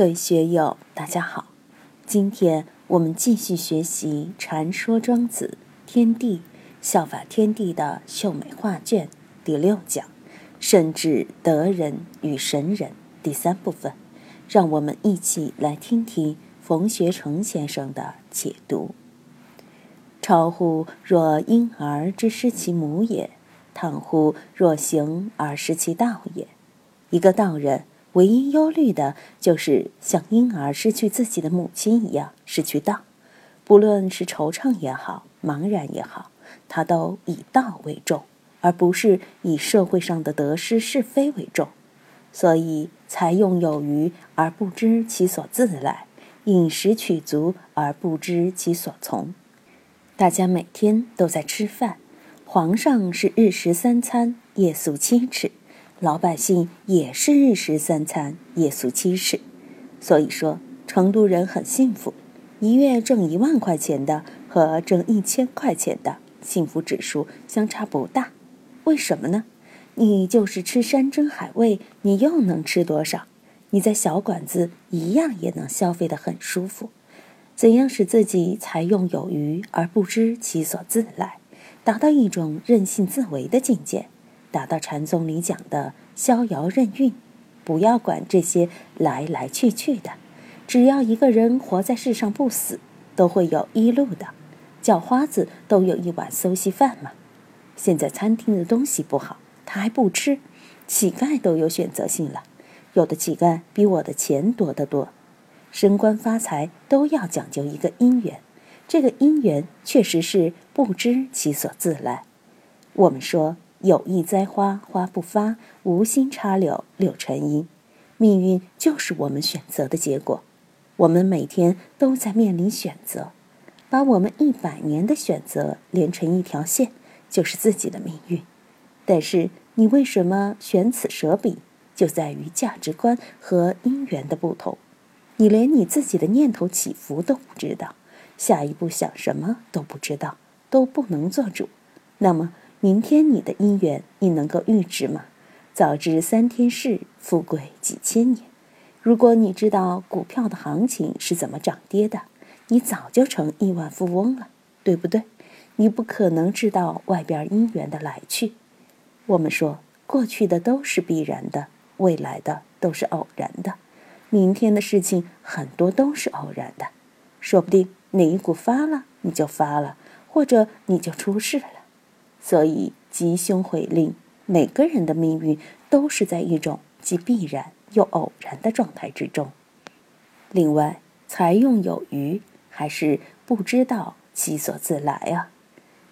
各位学友，大家好。今天我们继续学习《传说庄子天地效法天地的秀美画卷》第六讲，甚至德人与神人第三部分。让我们一起来听听冯学成先生的解读。超乎若婴儿之失其母也，倘乎若行而失其道也。一个道人。唯一忧虑的就是像婴儿失去自己的母亲一样失去道，不论是惆怅也好，茫然也好，他都以道为重，而不是以社会上的得失是非为重。所以才用有余而不知其所自来，饮食取足而不知其所从。大家每天都在吃饭，皇上是日食三餐，夜宿七尺。老百姓也是日食三餐，夜宿七尺，所以说成都人很幸福，一月挣一万块钱的和挣一千块钱的幸福指数相差不大。为什么呢？你就是吃山珍海味，你又能吃多少？你在小馆子一样也能消费得很舒服。怎样使自己财用有余而不知其所自来，达到一种任性自为的境界？达到禅宗里讲的逍遥任运，不要管这些来来去去的，只要一个人活在世上不死，都会有一路的。叫花子都有一碗馊稀饭嘛。现在餐厅的东西不好，他还不吃。乞丐都有选择性了，有的乞丐比我的钱多得多。升官发财都要讲究一个因缘，这个因缘确实是不知其所自来。我们说。有意栽花花不发，无心插柳柳成荫。命运就是我们选择的结果。我们每天都在面临选择，把我们一百年的选择连成一条线，就是自己的命运。但是你为什么选此舍彼，就在于价值观和因缘的不同。你连你自己的念头起伏都不知道，下一步想什么都不知道，都不能做主。那么。明天你的姻缘，你能够预知吗？早知三天事，富贵几千年。如果你知道股票的行情是怎么涨跌的，你早就成亿万富翁了，对不对？你不可能知道外边姻缘的来去。我们说，过去的都是必然的，未来的都是偶然的，明天的事情很多都是偶然的。说不定哪一股发了，你就发了，或者你就出事了。所以吉凶毁令，每个人的命运都是在一种既必然又偶然的状态之中。另外，财用有余，还是不知道其所自来啊？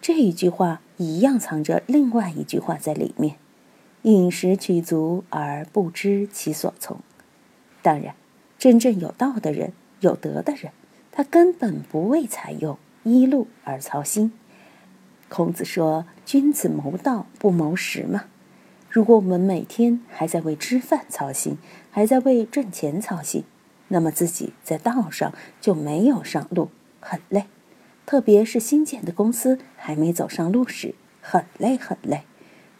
这一句话一样藏着另外一句话在里面：饮食取足而不知其所从。当然，真正有道的人、有德的人，他根本不为财用一路而操心。孔子说：“君子谋道不谋食嘛。如果我们每天还在为吃饭操心，还在为挣钱操心，那么自己在道上就没有上路，很累。特别是新建的公司还没走上路时，很累很累。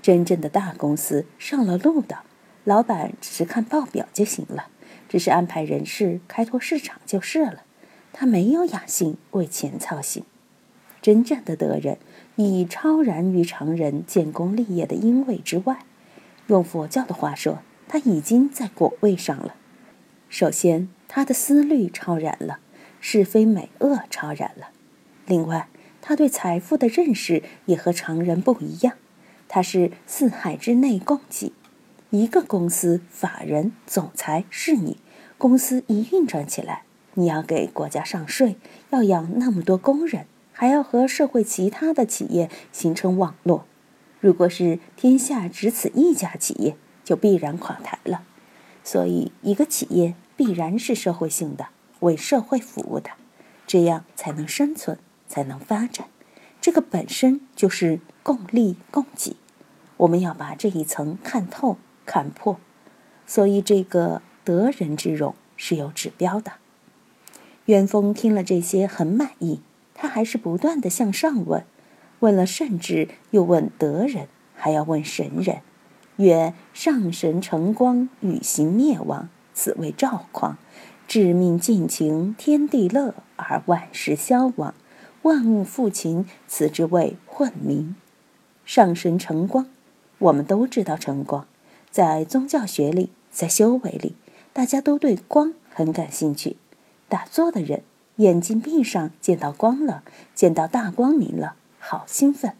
真正的大公司上了路的，老板只是看报表就行了，只是安排人事、开拓市场就是了。他没有雅兴为钱操心。真正的德人。”以超然于常人建功立业的因位之外，用佛教的话说，他已经在果位上了。首先，他的思虑超然了，是非美恶超然了。另外，他对财富的认识也和常人不一样。他是四海之内共济，一个公司法人总裁是你，公司一运转起来，你要给国家上税，要养那么多工人。还要和社会其他的企业形成网络，如果是天下只此一家企业，就必然垮台了。所以，一个企业必然是社会性的，为社会服务的，这样才能生存，才能发展。这个本身就是共利共济，我们要把这一层看透、看破。所以，这个得人之容是有指标的。元丰听了这些，很满意。他还是不断的向上问，问了圣智，又问德人，还要问神人。曰：上神成光，与行灭亡，此为赵匡。致命尽情，天地乐，而万事消亡，万物复情，此之谓混明。上神成光，我们都知道成光，在宗教学里，在修为里，大家都对光很感兴趣。打坐的人眼睛闭上，见到光了，见到大光明了，好兴奋。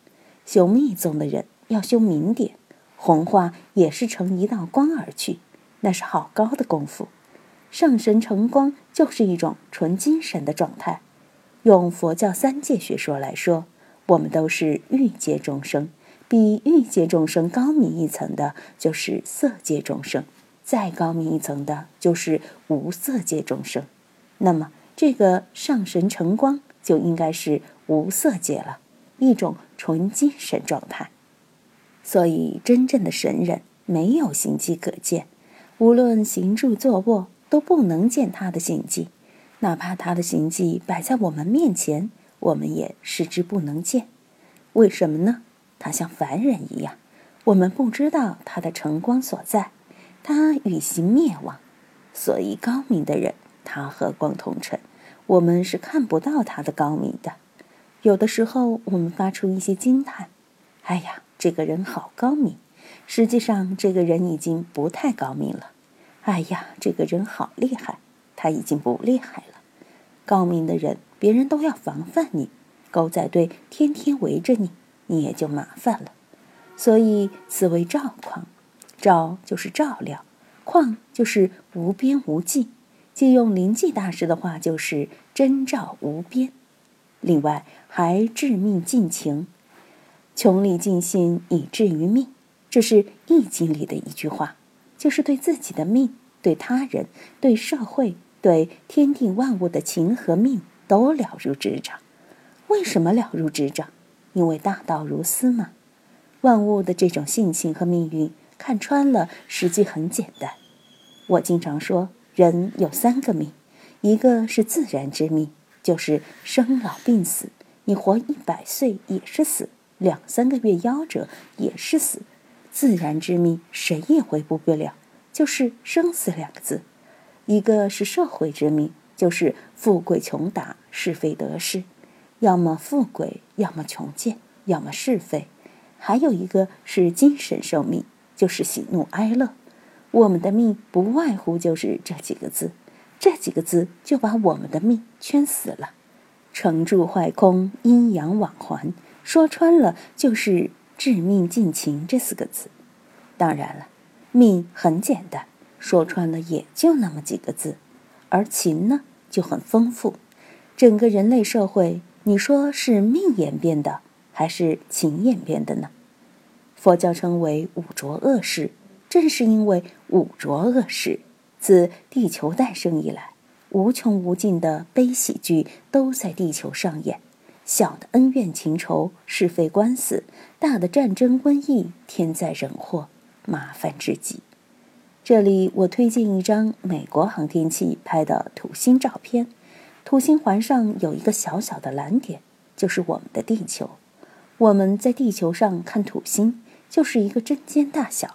修密宗的人要修明点，红花也是成一道光而去，那是好高的功夫。上神成光就是一种纯精神的状态。用佛教三界学说来说，我们都是欲界众生。比欲界众生高明一层的，就是色界众生；再高明一层的，就是无色界众生。那么，这个上神成光就应该是无色界了，一种纯精神状态。所以，真正的神人没有形迹可见，无论行住坐卧都不能见他的形迹，哪怕他的形迹摆在我们面前，我们也视之不能见。为什么呢？他像凡人一样，我们不知道他的成光所在，他与行灭亡，所以高明的人，他和光同尘，我们是看不到他的高明的。有的时候，我们发出一些惊叹：“哎呀，这个人好高明！”实际上，这个人已经不太高明了。哎呀，这个人好厉害，他已经不厉害了。高明的人，别人都要防范你，狗仔队天天围着你。你也就麻烦了，所以此为照况。照就是照料，况就是无边无际。借用灵济大师的话，就是真照无边。另外还致命尽情，穷理尽心以至于命，这是易经里的一句话，就是对自己的命、对他人、对社会、对天地万物的情和命都了如指掌。为什么了如指掌？因为大道如斯嘛，万物的这种性情和命运看穿了，实际很简单。我经常说，人有三个命，一个是自然之命，就是生老病死，你活一百岁也是死，两三个月夭折也是死。自然之命谁也回避不了，就是生死两个字。一个是社会之命，就是富贵穷达，是非得失。要么富贵，要么穷贱，要么是非，还有一个是精神寿命，就是喜怒哀乐。我们的命不外乎就是这几个字，这几个字就把我们的命圈死了。成住坏空，阴阳往还，说穿了就是致命尽情这四个字。当然了，命很简单，说穿了也就那么几个字，而情呢就很丰富，整个人类社会。你说是命演变的，还是情演变的呢？佛教称为五浊恶世，正是因为五浊恶世，自地球诞生以来，无穷无尽的悲喜剧都在地球上演。小的恩怨情仇、是非官司，大的战争瘟疫、天灾人祸，麻烦至极。这里我推荐一张美国航天器拍的土星照片。土星环上有一个小小的蓝点，就是我们的地球。我们在地球上看土星，就是一个针尖大小；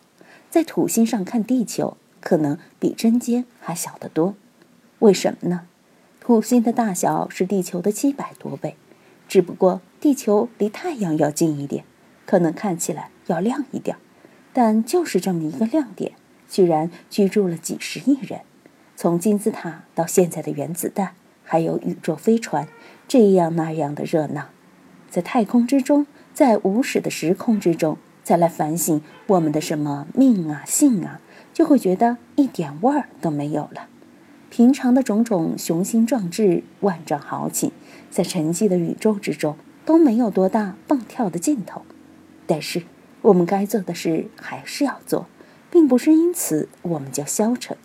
在土星上看地球，可能比针尖还小得多。为什么呢？土星的大小是地球的七百多倍，只不过地球离太阳要近一点，可能看起来要亮一点。但就是这么一个亮点，居然居住了几十亿人。从金字塔到现在的原子弹。还有宇宙飞船，这样那样的热闹，在太空之中，在无始的时空之中，再来反省我们的什么命啊、性啊，就会觉得一点味儿都没有了。平常的种种雄心壮志、万丈豪情，在沉寂的宇宙之中都没有多大蹦跳的劲头。但是我们该做的事还是要做，并不是因此我们就消沉，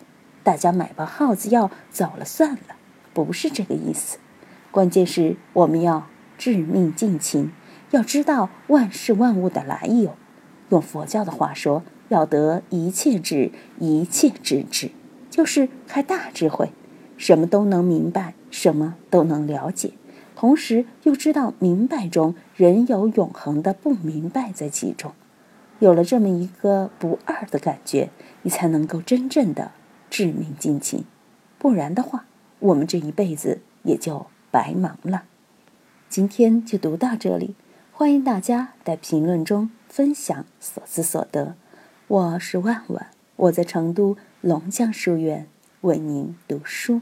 大家买包耗子药走了算了。不是这个意思，关键是我们要致命尽情，要知道万事万物的来由。用佛教的话说，要得一切智，一切知智，就是开大智慧，什么都能明白，什么都能了解，同时又知道明白中仍有永恒的不明白在其中。有了这么一个不二的感觉，你才能够真正的致命尽情。不然的话，我们这一辈子也就白忙了。今天就读到这里，欢迎大家在评论中分享所思所得。我是万万，我在成都龙江书院为您读书。